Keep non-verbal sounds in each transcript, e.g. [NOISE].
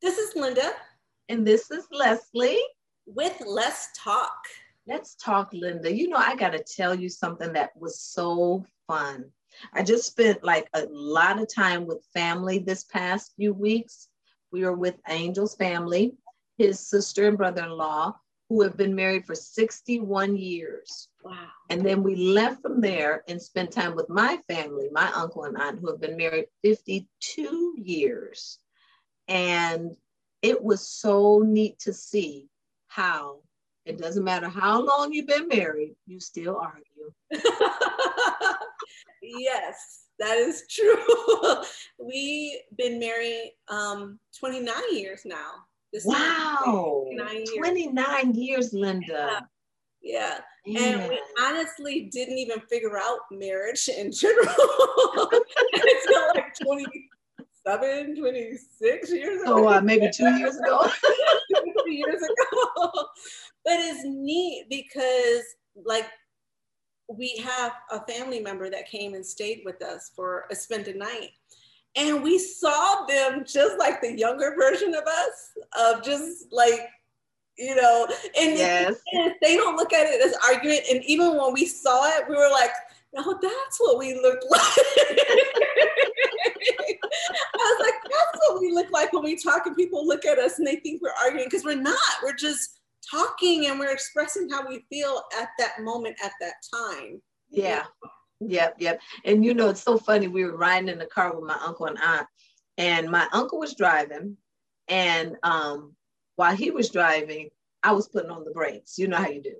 This is Linda. And this is Leslie. With Let's Talk. Let's talk, Linda. You know, I got to tell you something that was so fun. I just spent like a lot of time with family this past few weeks. We were with Angel's family, his sister and brother in law, who have been married for 61 years. Wow. And then we left from there and spent time with my family, my uncle and aunt, who have been married 52 years. And it was so neat to see how it doesn't matter how long you've been married, you still argue. [LAUGHS] yes, that is true. [LAUGHS] We've been married um, 29 years now. This wow. 29 years. 29 years, Linda. Yeah. yeah. And we honestly didn't even figure out marriage in general [LAUGHS] until like 27, 26 years ago. Oh, uh, maybe [LAUGHS] two years ago. [LAUGHS] two years ago. But it's neat because like we have a family member that came and stayed with us for a spend a night and we saw them just like the younger version of us of just like you know and yes. they don't look at it as argument and even when we saw it we were like no that's what we look [LAUGHS] like like that's what we look like when we talk and people look at us and they think we're arguing because we're not we're just talking and we're expressing how we feel at that moment at that time yeah Yep, yep. And you know, it's so funny. We were riding in the car with my uncle and aunt, and my uncle was driving, and um, while he was driving, I was putting on the brakes. You know how you do.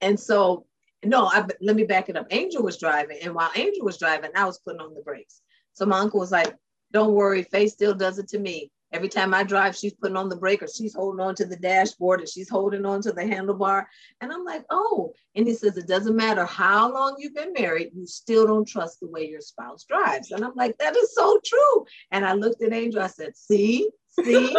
And so, no, I, let me back it up. Angel was driving, and while Angel was driving, I was putting on the brakes. So my uncle was like, "Don't worry, Faith still does it to me. Every time I drive, she's putting on the brake or she's holding on to the dashboard or she's holding on to the handlebar. And I'm like, oh. And he says, it doesn't matter how long you've been married, you still don't trust the way your spouse drives. And I'm like, that is so true. And I looked at Angel, I said, see, see. [LAUGHS] you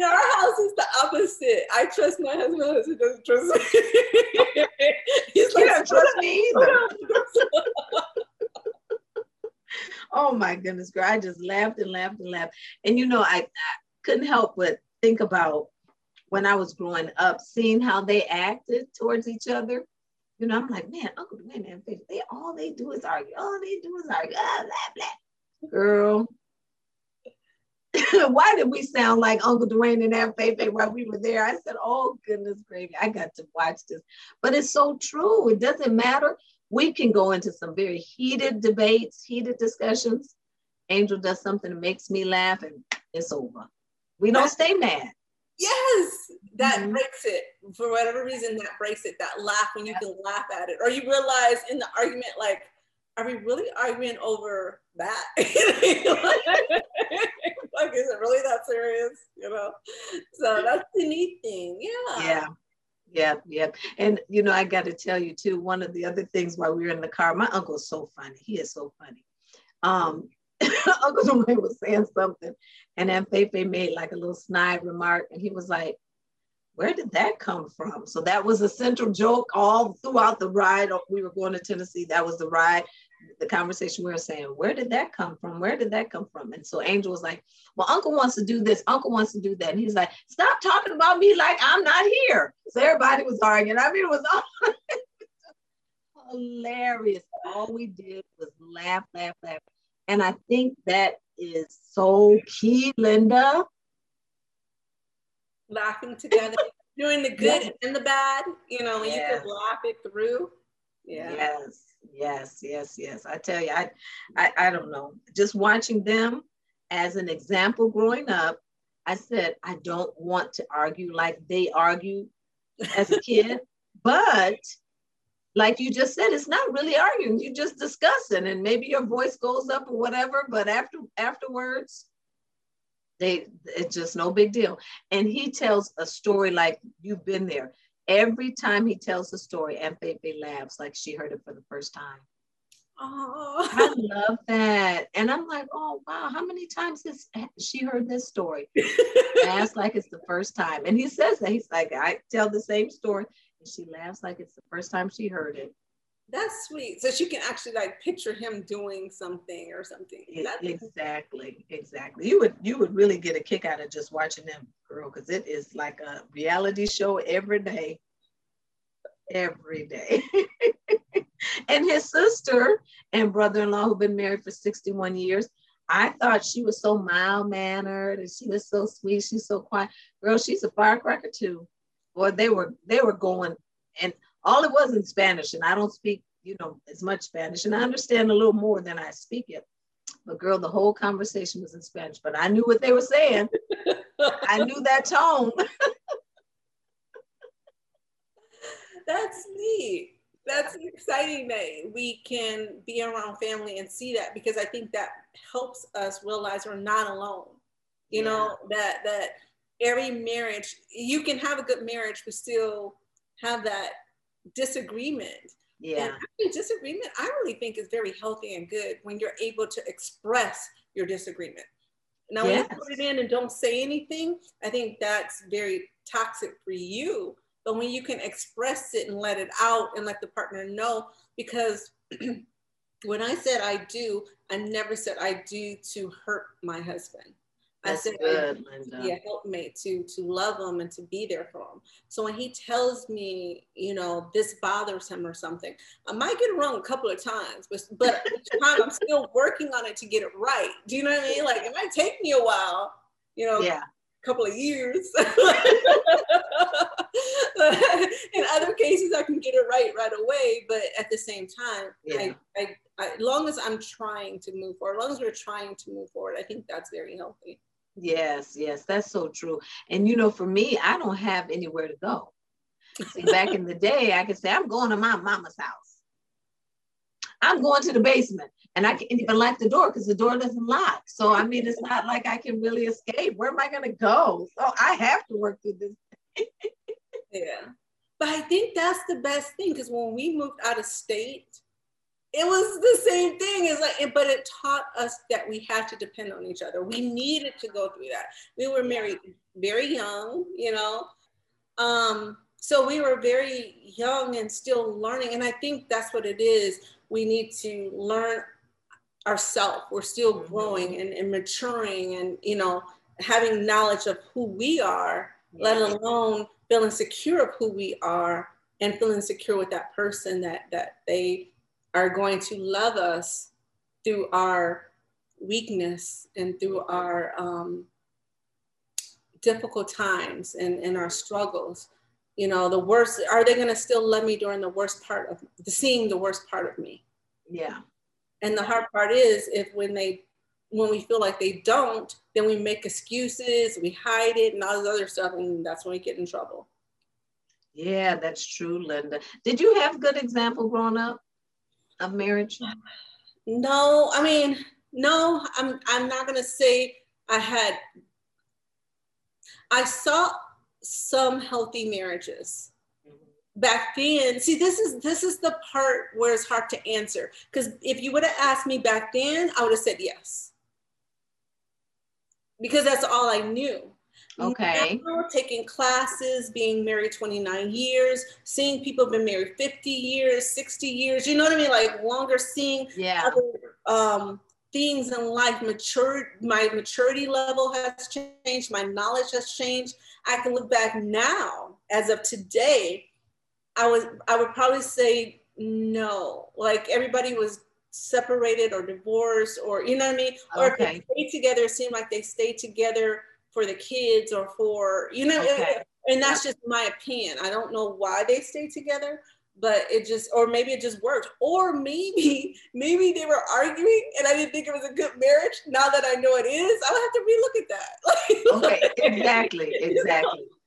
know, our house is the opposite. I trust my husband, my husband doesn't trust me. [LAUGHS] He's like, don't trust me either [LAUGHS] oh my goodness, girl. I just laughed and laughed and laughed. And you know, I, I couldn't help but think about when I was growing up, seeing how they acted towards each other. You know, I'm like, man, Uncle Dwayne and they all they do is argue. All they do is argue. Ah, blah, blah. Girl. [LAUGHS] Why did we sound like Uncle Dwayne and Aunt Faith while we were there? I said, oh goodness gravy, I got to watch this. But it's so true. It doesn't matter we can go into some very heated debates, heated discussions. Angel does something that makes me laugh and it's over. We don't stay mad. Yes, that mm-hmm. breaks it. For whatever reason, that breaks it. That laugh when you yeah. can laugh at it. Or you realize in the argument, like, are we really arguing over that? [LAUGHS] [LAUGHS] like, is it really that serious? You know? So that's the neat thing. Yeah. Yeah. Yeah, yeah. And you know, I got to tell you too, one of the other things while we were in the car, my uncle's so funny. He is so funny. Um, [LAUGHS] Uncle Dwayne was saying something, and then Fefe made like a little snide remark, and he was like, Where did that come from? So that was a central joke all throughout the ride. We were going to Tennessee. That was the ride the conversation we were saying, where did that come from? Where did that come from? And so Angel was like, well, uncle wants to do this. Uncle wants to do that. And he's like, stop talking about me like I'm not here. So everybody was arguing. I mean, it was all [LAUGHS] hilarious. All we did was laugh, laugh, laugh. And I think that is so key, Linda. Laughing together, doing the good yes. and the bad, you know, yes. you could laugh it through. Yeah. Yes yes, yes, yes. I tell you, I, I, I don't know. Just watching them as an example growing up, I said, I don't want to argue like they argue as a kid, [LAUGHS] but like you just said, it's not really arguing. You just discussing, and maybe your voice goes up or whatever. But after afterwards, they it's just no big deal. And he tells a story like you've been there. Every time he tells a story, Aunt Fefe laughs like she heard it for the first time. Oh, I [LAUGHS] love that. And I'm like, oh wow, how many times has she heard this story? [LAUGHS] laughs like it's the first time. And he says that he's like, I tell the same story, and she laughs like it's the first time she heard it. That's sweet. So she can actually like picture him doing something or something. That's exactly, exactly. You would you would really get a kick out of just watching them, girl, because it is like a reality show every day. Every day. [LAUGHS] and his sister and brother-in-law who've been married for 61 years. I thought she was so mild mannered and she was so sweet. She's so quiet. Girl, she's a firecracker too. Boy, they were they were going and all it was in Spanish, and I don't speak, you know, as much Spanish, and I understand a little more than I speak it. But girl, the whole conversation was in Spanish, but I knew what they were saying. [LAUGHS] I knew that tone. [LAUGHS] That's neat. That's exciting that we can be around family and see that because I think that helps us realize we're not alone. You yeah. know, that that every marriage, you can have a good marriage, but still have that disagreement. Yeah. And disagreement, I really think is very healthy and good when you're able to express your disagreement. Now, yes. when you put it in and don't say anything, I think that's very toxic for you. But when you can express it and let it out and let the partner know, because [CLEARS THROAT] when I said I do, I never said I do to hurt my husband. That's I said, good, Linda. Be a helpmate to to love him and to be there for him. So when he tells me, you know, this bothers him or something, I might get it wrong a couple of times, but but each [LAUGHS] time I'm still working on it to get it right. Do you know what I mean? Like it might take me a while, you know, yeah. a couple of years. [LAUGHS] In other cases, I can get it right right away, but at the same time, yeah. I, I, I, as long as I'm trying to move forward, as long as we're trying to move forward, I think that's very healthy. Yes, yes, that's so true. And you know, for me, I don't have anywhere to go. See, back in the day, I could say, I'm going to my mama's house. I'm going to the basement. And I can't even lock the door because the door doesn't lock. So I mean, it's not like I can really escape. Where am I gonna go? So I have to work through this. [LAUGHS] yeah. But I think that's the best thing because when we moved out of state, it was the same thing. As like but it taught us that we had to depend on each other. We needed to go through that. We were married very young you know? Um so we were very young and still learning and i think that's what it is. We need to learn ourselves we're still mm-hmm. growing and, and maturing and you know having knowledge of who we are yeah. let alone feeling secure of who we are and feeling secure with that person that that they are going to love us through our weakness and through our um, difficult times and, and our struggles. You know, the worst, are they going to still love me during the worst part of the seeing the worst part of me? Yeah. And the hard part is if when they, when we feel like they don't, then we make excuses, we hide it and all this other stuff. And that's when we get in trouble. Yeah, that's true, Linda. Did you have good example growing up? Of marriage? Um, no, I mean, no, I'm I'm not gonna say I had I saw some healthy marriages back then. See this is this is the part where it's hard to answer because if you would have asked me back then i would have said yes. Because that's all i knew Okay. Now, taking classes, being married 29 years, seeing people have been married 50 years, 60 years, you know what I mean? Like longer seeing yeah. other um, things in life. Mature, my maturity level has changed, my knowledge has changed. I can look back now, as of today, I was I would probably say no. Like everybody was separated or divorced or you know what I mean? Or if they stayed together, it seemed like they stayed together for the kids or for you know okay. [LAUGHS] and that's just my opinion. I don't know why they stay together but it just or maybe it just worked or maybe [LAUGHS] maybe they were arguing and i didn't think it was a good marriage. Now that i know it is i'll have to relook at that. [LAUGHS] Okay exactly exactly. You know?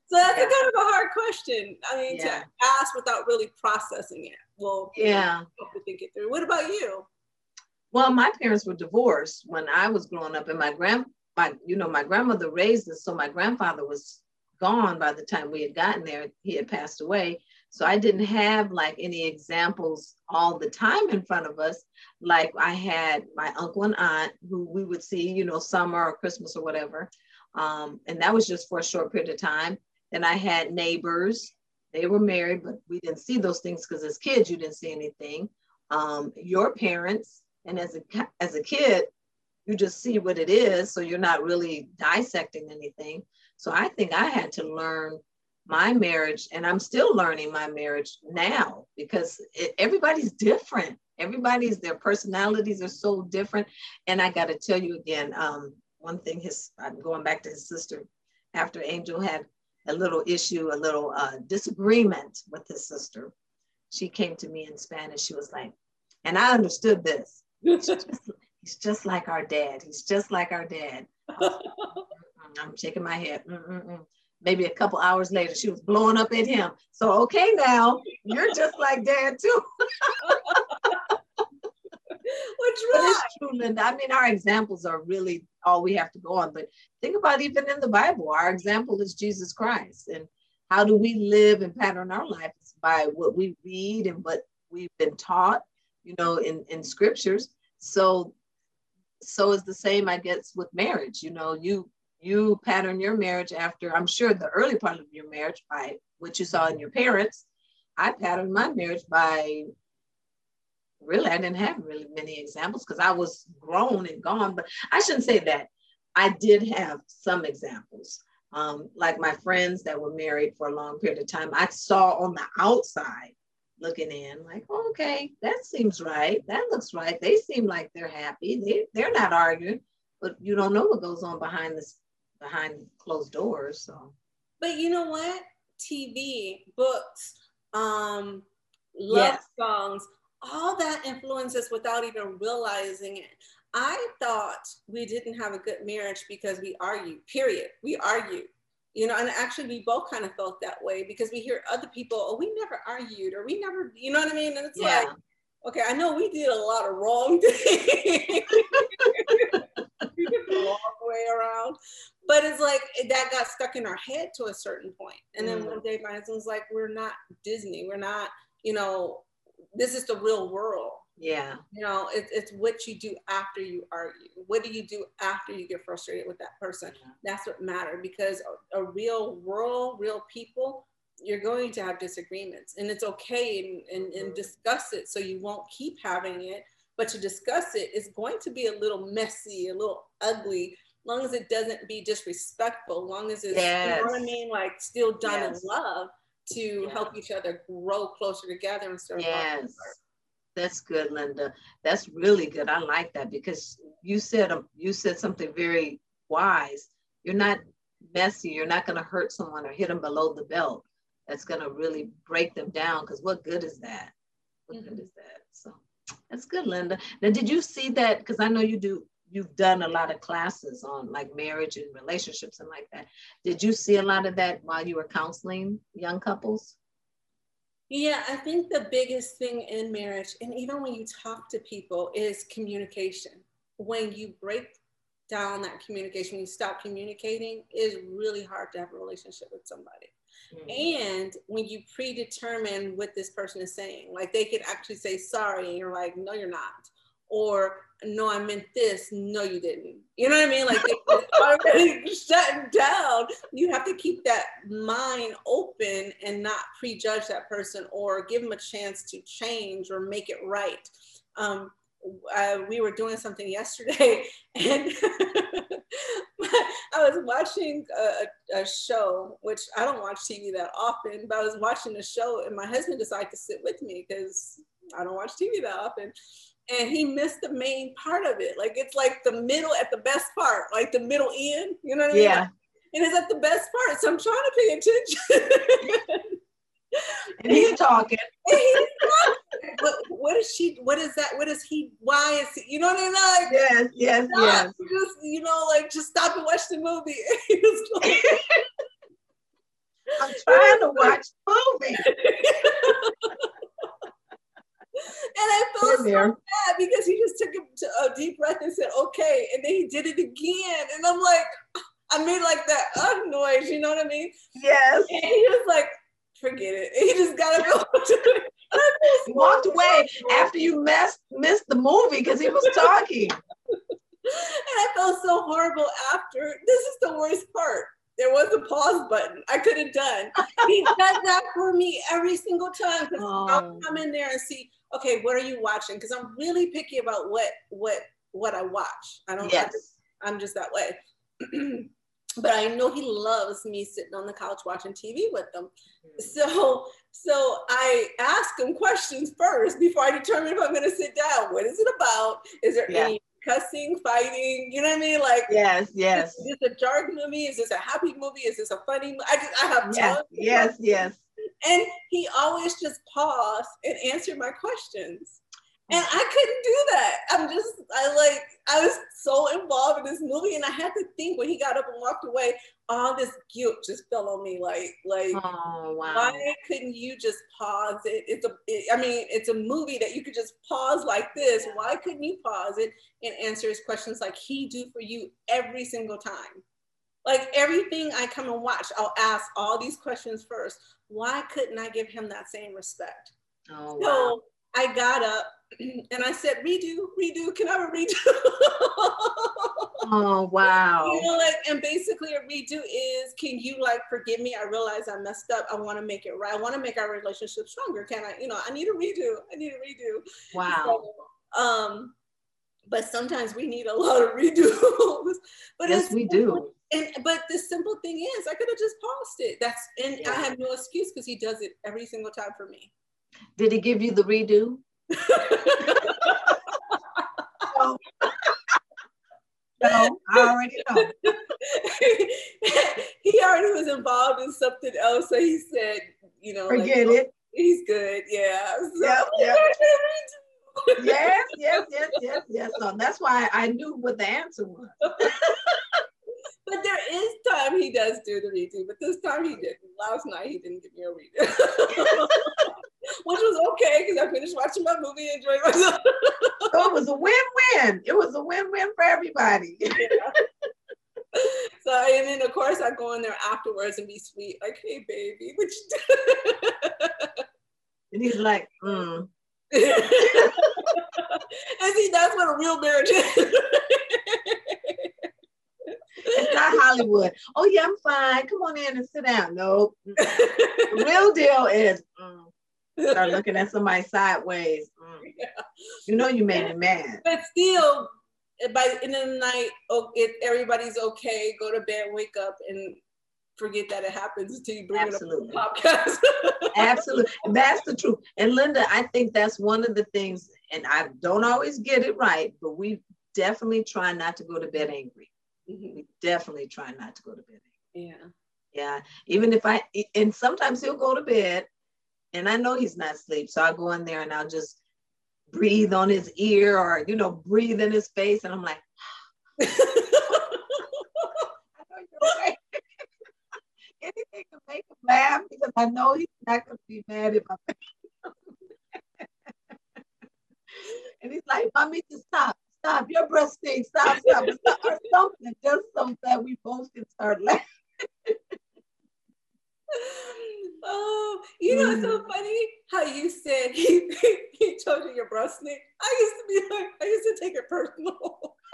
so that's yeah. a kind of a hard question. I mean yeah. to ask without really processing it. Well yeah. to think it through. What about you? Well my parents were divorced when i was growing up and my grand my, you know, my grandmother raised us, so my grandfather was gone by the time we had gotten there. He had passed away. So I didn't have like any examples all the time in front of us. Like I had my uncle and aunt who we would see, you know, summer or Christmas or whatever. Um, and that was just for a short period of time. Then I had neighbors. they were married, but we didn't see those things because as kids, you didn't see anything. Um, your parents, and as a as a kid, you just see what it is, so you're not really dissecting anything. So I think I had to learn my marriage, and I'm still learning my marriage now because it, everybody's different. Everybody's their personalities are so different, and I got to tell you again, um, one thing. His I'm going back to his sister after Angel had a little issue, a little uh, disagreement with his sister. She came to me in Spanish. She was like, and I understood this. He's [LAUGHS] just, he's just like our dad. He's just like our dad. [LAUGHS] I'm shaking my head. Mm-mm-mm. Maybe a couple hours later, she was blowing up at him. So, okay, now you're just like dad, too. [LAUGHS] Which. It's true, Linda. I mean, our examples are really all we have to go on. But think about even in the Bible, our example is Jesus Christ. And how do we live and pattern our lives by what we read and what we've been taught, you know, in, in scriptures. So so is the same, I guess, with marriage. You know, you you pattern your marriage after, I'm sure the early part of your marriage by what you saw in your parents. I patterned my marriage by really, I didn't have really many examples because I was grown and gone, but I shouldn't say that. I did have some examples. Um, like my friends that were married for a long period of time, I saw on the outside looking in, like, oh, okay, that seems right. That looks right. They seem like they're happy. They, they're not arguing, but you don't know what goes on behind this behind closed doors. So but you know what? TV, books, um, love yes. songs, all that influences without even realizing it. I thought we didn't have a good marriage because we argued, period. We argued, you know, and actually we both kind of felt that way because we hear other people, oh, we never argued or we never, you know what I mean? And it's yeah. like, okay, I know we did a lot of wrong [LAUGHS] things. we did the wrong way around. But it's like that got stuck in our head to a certain. And then mm. one day my husband was like, we're not Disney. We're not, you know, this is the real world. Yeah. You know, it, it's what you do after you argue. What do you do after you get frustrated with that person? Yeah. That's what matters because a, a, real world, real people, you're going to have disagreements and it's okay and, and, and mm-hmm. discuss it so you won't keep having it. But to discuss it is going to be a little messy, a little ugly, long as it doesn't be disrespectful, long as it's, yes. you know what I mean? Like still done yes. in love to yeah. help each other grow closer together and of yes that's good linda. That's really good. I like that because you said um, you said something very wise. You're not messy. You're not going to hurt someone or hit them below the belt. That's going to really break them down because what good is that? What mm-hmm. good is that? So that's good linda. Now did you see that? Because i know you do you've done a lot of classes on like marriage and relationships and like that. Did you see a lot of that while you were counseling young couples? Yeah, I think the biggest thing in marriage, and even when you talk to people, is communication. When you break down that communication, when you stop communicating, it's really hard to have a relationship with somebody. Mm-hmm. And when you predetermine what this person is saying, like they could actually say sorry, and you're like, no, you're not or no, I meant this. No, you didn't. You know what I mean? Like [LAUGHS] already shut down. You have to keep that mind open and not prejudge that person or give them a chance to change or make it right. Um, uh, we were doing something yesterday [LAUGHS] and [LAUGHS] I was watching a, a, show, which I don't watch TV that often, but I was watching a show and my husband decided to sit with me because I don't watch TV that often and he missed the main part of it. Like it's like the middle at the best part, like the middle end. You know what I mean? Yeah. And it's at the best part. So I'm trying to pay attention. [LAUGHS] and he's talking. [LAUGHS] And he's talking. But what is she? What is that? What is he? Why is he? You know what I mean? Like, yes, yes, yes. Just you know, like just stop and watch the movie. [LAUGHS] like, I'm trying to watch the movie. And I felt so bad because he just took a, deep breath and said, okay. And then he did it again. And I'm like, [LAUGHS] I made like that uh noise, you know what I mean? Yes. And he was like, forget it. And he just got to go. walked away [LAUGHS] after you messed, missed the movie because he was talking. [LAUGHS] and I felt so horrible after. This is the worst part. There was a pause button. I could have done. He [LAUGHS] does that for me every single time because oh. I'll come in there and see, okay, what are you watching? Because I'm really picky about what what what I watch. I don't. Yes. I'm just that way. [CLEARS THROAT] but I know he loves me sitting on the couch watching TV with him. Mm-hmm. So so I ask him questions first before I determine if I'm going to sit down. What is it about? Is there yeah. any cussing, fighting? You know what I mean? Like yes, yes. Is this a dark movie? Is this a happy movie? Is this a funny? Movie? I just I have yes, yes, yes. And he always just paused and answered my questions. And I couldn't do that. I'm just, I like, I was so involved in this movie, and I had to think when he got up and walked away, all this guilt just fell on me. Like, like, oh, wow. why couldn't you just pause it? It's a, it, I mean, it's a movie that you could just pause like this. Why couldn't you pause it and answer his questions like he do for you every single time? Like everything I come and watch, I'll ask all these questions first. Why couldn't I give him that same respect? Oh, wow. So I got up [CLEARS THROAT] and I said, redo, redo, can I have a redo? oh, [LAUGHS] wow. You know, like, and basically a redo is, can you like forgive me? I realize I messed up. I want to make it right. I want to make our relationship stronger. Can I, you know, I need a redo. I need a redo. Wow. So, um, but sometimes we need a lot of redos. [LAUGHS] but yes, we do. And but the simple thing is, I could have just paused it. That's and yeah. I have no excuse because he does it every single time for me. Did he give you the redo? No. no, I already know. [LAUGHS] he already was involved in something else, so he said, you know, forget like, it. He's good, yeah. So, yep, oh, yep. yes, yes, yes, yes, yes. So that's why I knew what the answer was. [LAUGHS] but there is time he does do the redo, but this time he didn't. Last night he didn't give me a redo [LAUGHS] which was okay because I finished watching my movie and enjoying myself. [LAUGHS] so it was a win-win. It was a win-win for everybody. Yeah. [LAUGHS] So and then of course I go in there afterwards and be sweet, like, hey baby, which [LAUGHS] and he's like, mm. and see, that's what a real marriage is. it's not Hollywood. Oh yeah, I'm fine. Come on in and sit down. Nope. the real deal is mm. Start looking at somebody sideways. Mm. Yeah. You know you made me mad. But still, by the end of the night, oh, it, everybody's okay. Go to bed, wake up, and forget that it happens until you bring Absolutely. it up podcast. [LAUGHS] Absolutely. That's the truth. And Linda, I think that's one of the things, and I don't always get it right, but we definitely try not to go to bed angry. Mm-hmm. We definitely try not to go to bed angry. Yeah. Yeah. Even if I, and sometimes he'll go to bed and I know he's not asleep. So I go in there and I'll just breathe on his ear or, you know, breathe in his face. And I'm like, [LAUGHS] anything to make him laugh because I know he's not going to be mad if I [LAUGHS] And he's like, Mommy, just stop, stop, your breath stinks, stop, stop, stop, or something, just so that we both can start laughing. [LAUGHS] Oh, you know, it's so mm. funny how you said [LAUGHS] he, he told you your breast stink. I used to be like, I used to take it personal. [LAUGHS]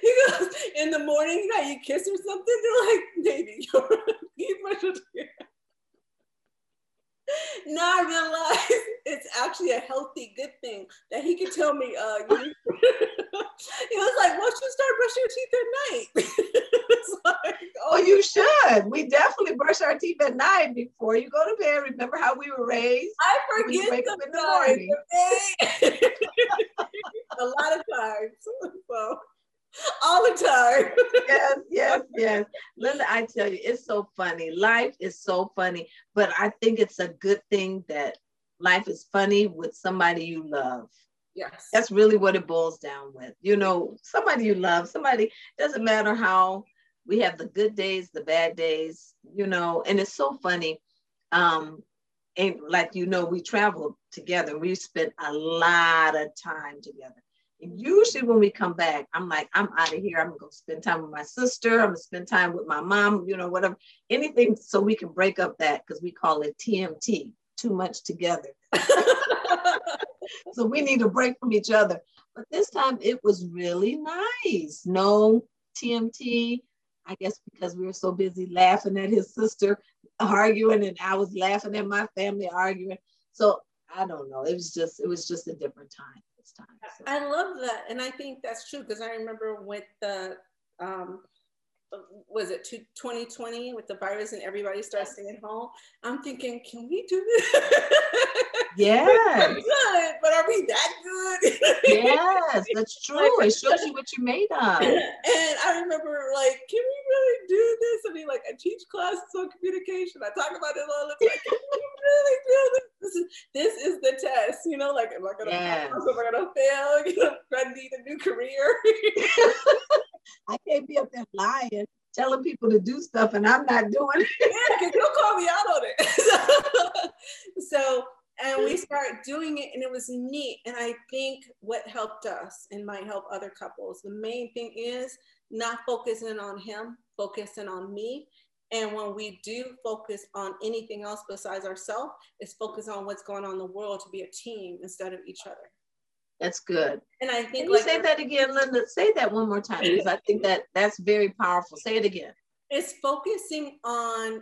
he goes, in the morning, you know, you kiss or something, they're like, baby, you're, you brush your teeth now I realize [LAUGHS] it's actually a healthy, good thing that he could tell me. Uh, you, [LAUGHS] [LAUGHS] he was like, "Why don't you start brushing your teeth at night?" it's like, oh, you should. We definitely brush our teeth at night before you go to bed. Remember how we were raised? I forget wake up in the morning. a lot of times. So [LAUGHS] all the time. yes, yes, [LAUGHS] yes. Linda, I tell you, it's so funny. Life is so funny, but I think it's a good thing that life is funny with somebody you love. Yes. That's really what it boils down with. You know, somebody you love, somebody, doesn't matter how we have the good days, the bad days, you know, and it's so funny. Um, and like you know, we traveled together. We spent a lot of time together. And usually when we come back, I'm like, I'm out of here. I'm gonna spend time with my sister. I'm gonna spend time with my mom, you know, whatever, anything so we can break up that because we call it TMT, too much together. [LAUGHS] so we need a break from each other. But this time it was really nice. No TMT, I guess because we were so busy laughing at his sister arguing and I was laughing at my family arguing. So I don't know. It was just it was just a different time this time. So. I love that. And I think that's true because I remember with the um was it 2020 with the virus and everybody starts staying home? I'm thinking, can we do this? [LAUGHS] Yeah. good, but are we that good? yes, that's [LAUGHS] true. It [LAUGHS] shows you what you're made of. And I remember, like, can we really do this? I mean, like, I teach classes on communication. I talk about it all the time. Can we [LAUGHS] really do this? This is this is the test. You know, like, am I gonna yes. pass? Am I gonna fail? You know, I need a new career. I can't be up there lying, telling people to do stuff and I'm not doing it. yeah, because you'll call me out on it. So, we start doing it and it was neat. And I think what helped us and might help other couples, the main thing is not focusing on him, focusing on me. And when we do focus on anything else besides ourselves, it's focus on what's going on in the world to be a team instead of each other. That's good. And I think Can like, say that again, Linda. Say that one more time because I think that that's very powerful. Say it again. It's focusing on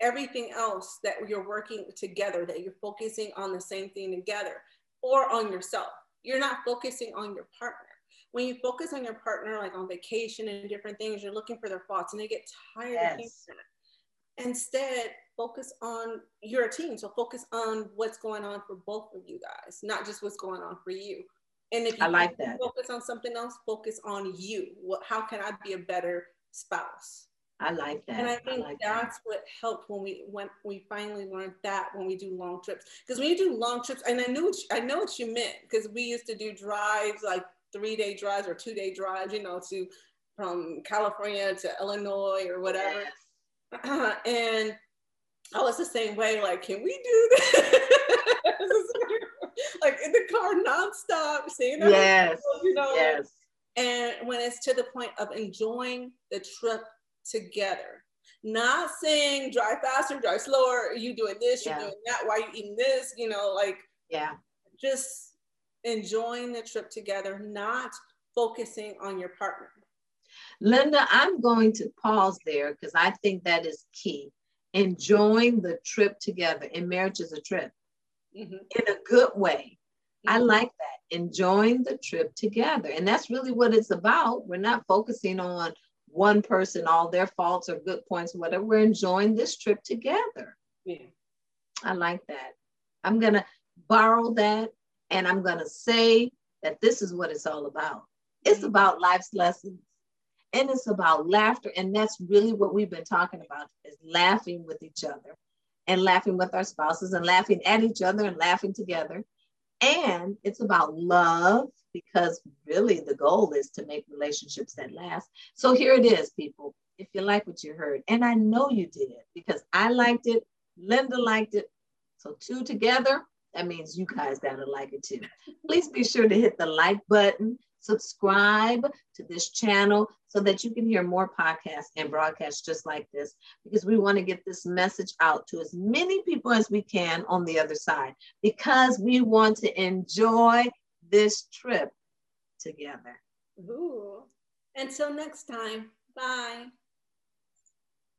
everything else that you're working together, that you're focusing on the same thing together or on yourself. You're not focusing on your partner. When you focus on your partner, like on vacation and different things, you're looking for their faults and they get tired yes. Instead, focus on your team. So focus on what's going on for both of you guys, not just what's going on for you. And if you I like that. focus on something else, focus on you. What how can I be a better spouse? I like that. And I think I like that's that. what helped when we when we finally learned that when we do long trips. Because when you do long trips, and I knew what you, I know what you meant because we used to do drives like three day drives or two day drives, you know, to from California to Illinois or whatever. Yes. [CLEARS THROAT] and I was the same way. Like, can we do this? [LAUGHS] like in the car nonstop, saying yes, you know. Yes. And when it's to the point of enjoying the trip together, not saying drive faster, drive slower, you doing this, you're doing that, why are you eating this, you know, like yeah, just enjoying the trip together, not focusing on your partner. Linda, I'm going to pause there because I think that is key enjoying the trip together. And marriage is a trip mm-hmm. in a good way. Mm-hmm. I like that, enjoying the trip together. And that's really what it's about. We're not focusing on one person, all their faults or good points, whatever. We're enjoying this trip together. Yeah. I like that. I'm going to borrow that and I'm going to say that this is what it's all about. It's mm-hmm. about life's lessons and it's about laughter and that's really what we've been talking about is laughing with each other and laughing with our spouses and laughing at each other and laughing together and it's about love because really the goal is to make relationships that last. So here it is people if you like what you heard. And i know you did because i liked it linda liked it. So two together that means you guys gotta like it too. Please be sure to hit the like button subscribe to this channel so that you can hear more podcasts and broadcasts just like this because we want to get this message out to as many people as we can on the other side because we want to enjoy this trip together. Ooh. Until next time, bye.